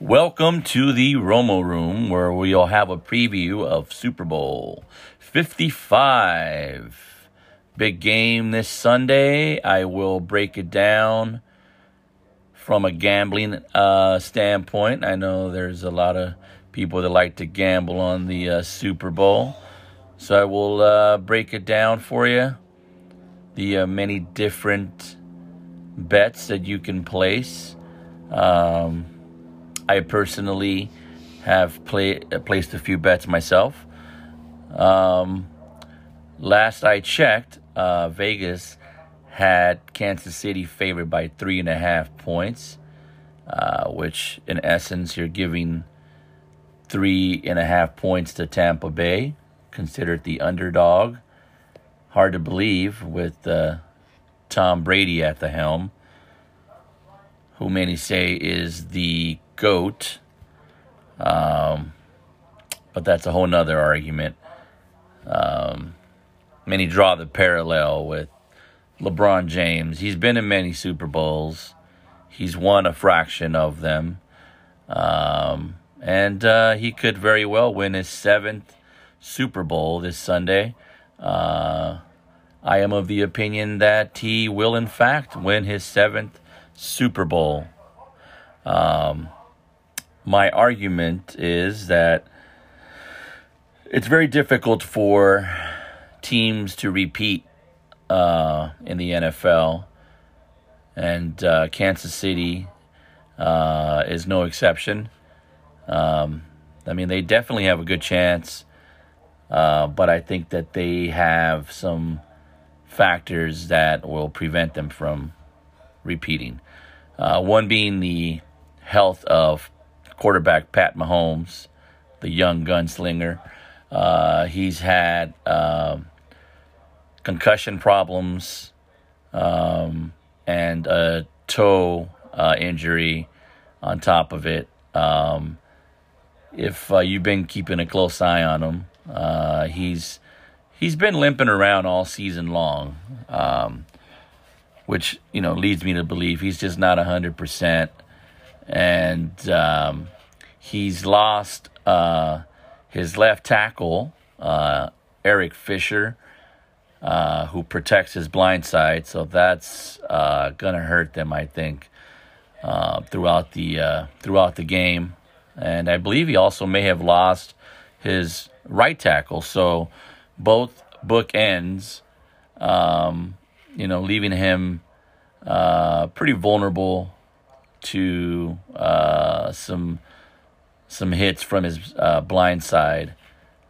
Welcome to the Romo Room, where we'll have a preview of Super Bowl 55. Big game this Sunday. I will break it down from a gambling uh, standpoint. I know there's a lot of people that like to gamble on the uh, Super Bowl. So I will uh, break it down for you. The uh, many different bets that you can place. Um, I personally have play, uh, placed a few bets myself. Um, last I checked, uh, Vegas had Kansas City favored by three and a half points, uh, which in essence you're giving three and a half points to Tampa Bay, considered the underdog. Hard to believe with uh, Tom Brady at the helm, who many say is the GOAT. Um, but that's a whole nother argument. Um, many draw the parallel with LeBron James. He's been in many Super Bowls. He's won a fraction of them. Um, and uh, he could very well win his seventh Super Bowl this Sunday. Uh, I am of the opinion that he will, in fact, win his seventh Super Bowl. Um, my argument is that it's very difficult for teams to repeat uh, in the NFL, and uh, Kansas City uh, is no exception. Um, I mean, they definitely have a good chance, uh, but I think that they have some factors that will prevent them from repeating. Uh, one being the health of quarterback Pat Mahomes, the young gunslinger. Uh, he's had um, concussion problems um, and a toe uh, injury on top of it. Um, if uh, you've been keeping a close eye on him, uh, he's he's been limping around all season long, um, which you know leads me to believe he's just not hundred percent and um, he's lost uh, his left tackle, uh, Eric Fisher, uh, who protects his blind side. So that's uh, gonna hurt them, I think, uh, throughout the uh, throughout the game. And I believe he also may have lost his right tackle. So both bookends, um, you know, leaving him pretty vulnerable to uh, some some hits from his uh, blind side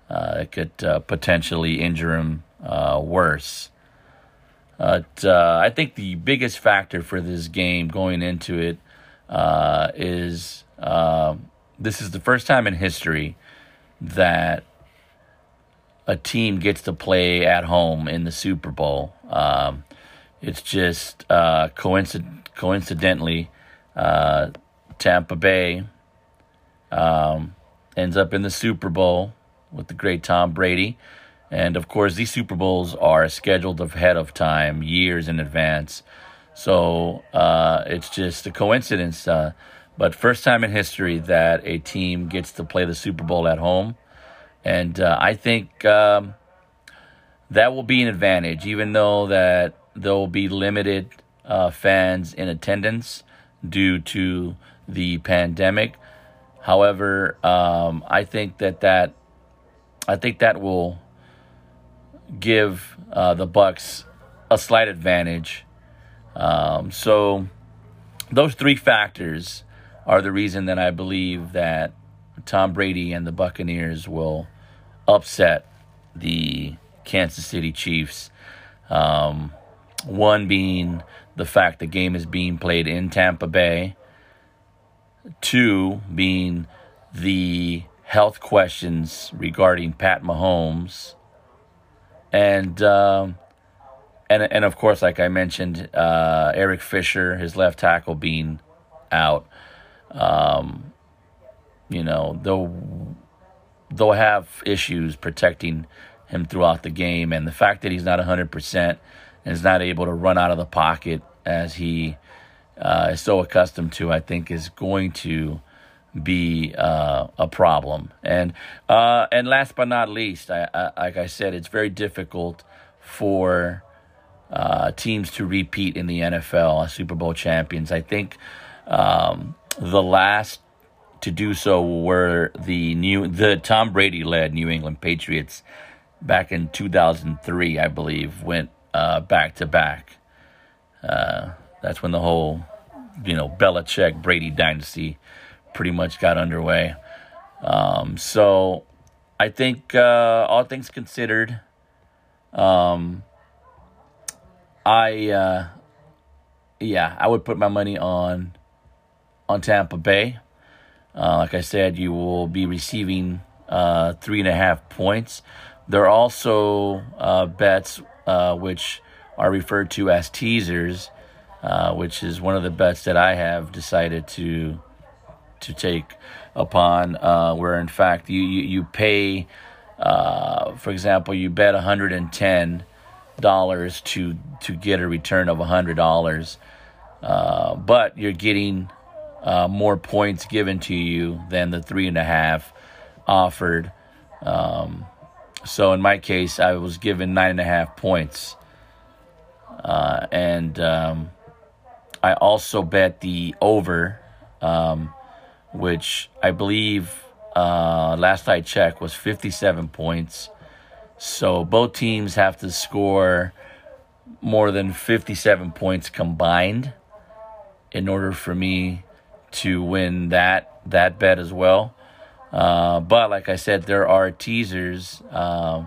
uh, could uh, potentially injure him uh, worse. But uh, I think the biggest factor for this game going into it is this is the first time in history that a team gets to play at home in the Super Bowl. Um, it's just coincident coincidentally uh, Tampa Bay um, ends up in the Super Bowl with the great Tom Brady. And of course, these Super Bowls are scheduled ahead of time, years in advance. So uh, it's just a coincidence. Uh, but first time in history that a team gets to play the Super Bowl at home. And uh, I think um, that will be an advantage, even though that there will be limited uh, fans in attendance due to the pandemic. However, um, I think that that I think that will give uh, the Bucks a slight advantage. Um, so those three factors are the reason that I believe that Tom Brady and the Buccaneers will upset the Kansas City Chiefs. Um, one being the fact the game is being played in Tampa Bay. Two being the health questions regarding Pat Mahomes. And um, and and of course, like I mentioned, uh, Eric Fisher, his left tackle, being out. Um, you know, they'll they'll have issues protecting him throughout the game, and the fact that he's not hundred percent is not able to run out of the pocket as he uh, is so accustomed to, I think is going to be uh, a problem. And uh, and last but not least, I, I, like I said, it's very difficult for uh, teams to repeat in the NFL as Super Bowl champions. I think um, the last to do so were the new the Tom Brady led New England Patriots back in 2003, I believe, went uh, back to back. Uh, that's when the whole you know Belichick Brady dynasty pretty much got underway. Um, so I think uh, all things considered, um, I uh, yeah I would put my money on on Tampa Bay. Uh, like I said, you will be receiving uh, three and a half points. There are also uh, bets uh, which are referred to as teasers, uh, which is one of the bets that I have decided to to take upon. Uh, where in fact you you, you pay, for example, you bet hundred and ten dollars to to get a return of hundred dollars, but you're getting uh, more points given to you than the three and a half offered. Um, so in my case, I was given nine and a half points. Uh, and um, I also bet the over, um, which I believe uh, last I checked was 57 points. So both teams have to score more than 57 points combined in order for me to win that that bet as well. Uh, but like I said, there are teasers uh,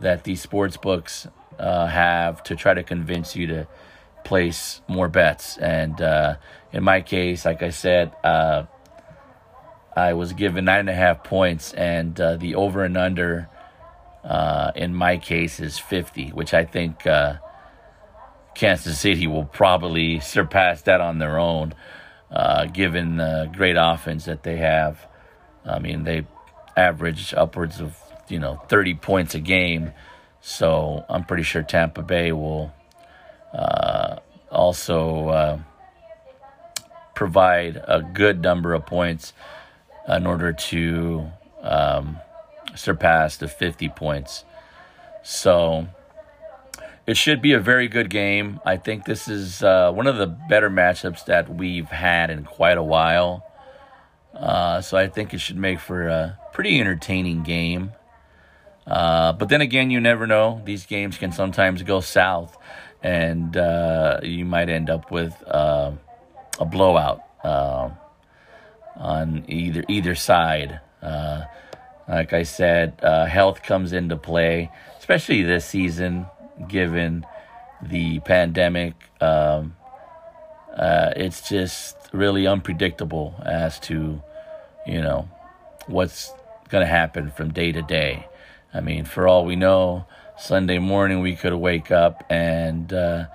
that these sports books uh, have to try to convince you to place more bets. And uh, in my case, like I said, uh, I was given nine and a half points, and uh, the over and under in my case is 50, which I think Kansas City will probably surpass that on their own given the great offense that they have. I mean, they average upwards of you know 30 points a game, so I'm pretty sure Tampa Bay will uh, also uh, provide a good number of points in order to um, surpass the 50 points. So it should be a very good game. I think this is uh, one of the better matchups that we've had in quite a while. Uh, so I think it should make for a pretty entertaining game. Uh, but then again, you never know. These games can sometimes go south, and uh, you might end up with uh, a blowout uh, on either either side. like I said, health comes into play, especially this season given the pandemic. Um, uh, it's just really unpredictable as to, you know, what's going to happen from day to day. I mean, for all we know, Sunday morning we could wake up and uh,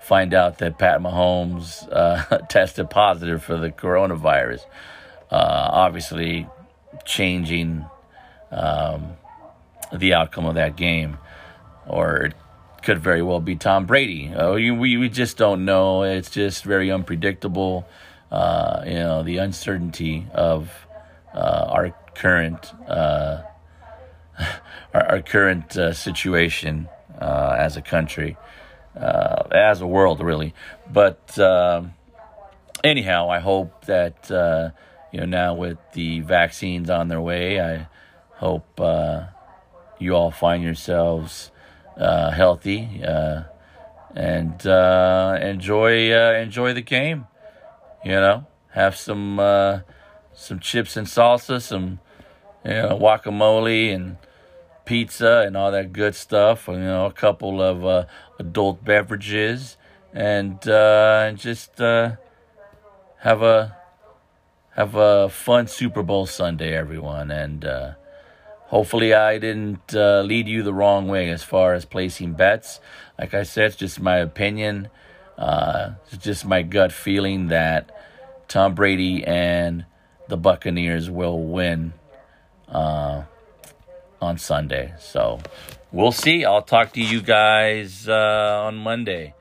find out that Pat Mahomes uh, tested positive for the coronavirus. Uh, obviously, changing um, the outcome of that game, or could very well be Tom Brady. Uh, we, we just don't know. It's just very unpredictable. Uh, you know, the uncertainty of uh, our current uh, our, our, current uh, situation uh, as a country, as a world, really. But um, anyhow, I hope that you know now with the vaccines on their way, I hope you all find yourselves uh, healthy, uh, and uh, enjoy uh, enjoy the game. You know, have some uh, some chips and salsa, some you know guacamole and pizza and all that good stuff. You know, a couple of adult beverages, and just have a have a fun Super Bowl Sunday, everyone, and Hopefully, I didn't uh, lead you the wrong way as far as placing bets. Like I said, it's just my opinion. Uh, it's just my gut feeling that Tom Brady and the Buccaneers will win uh, on Sunday. So we'll see. I'll talk to you guys uh, on Monday.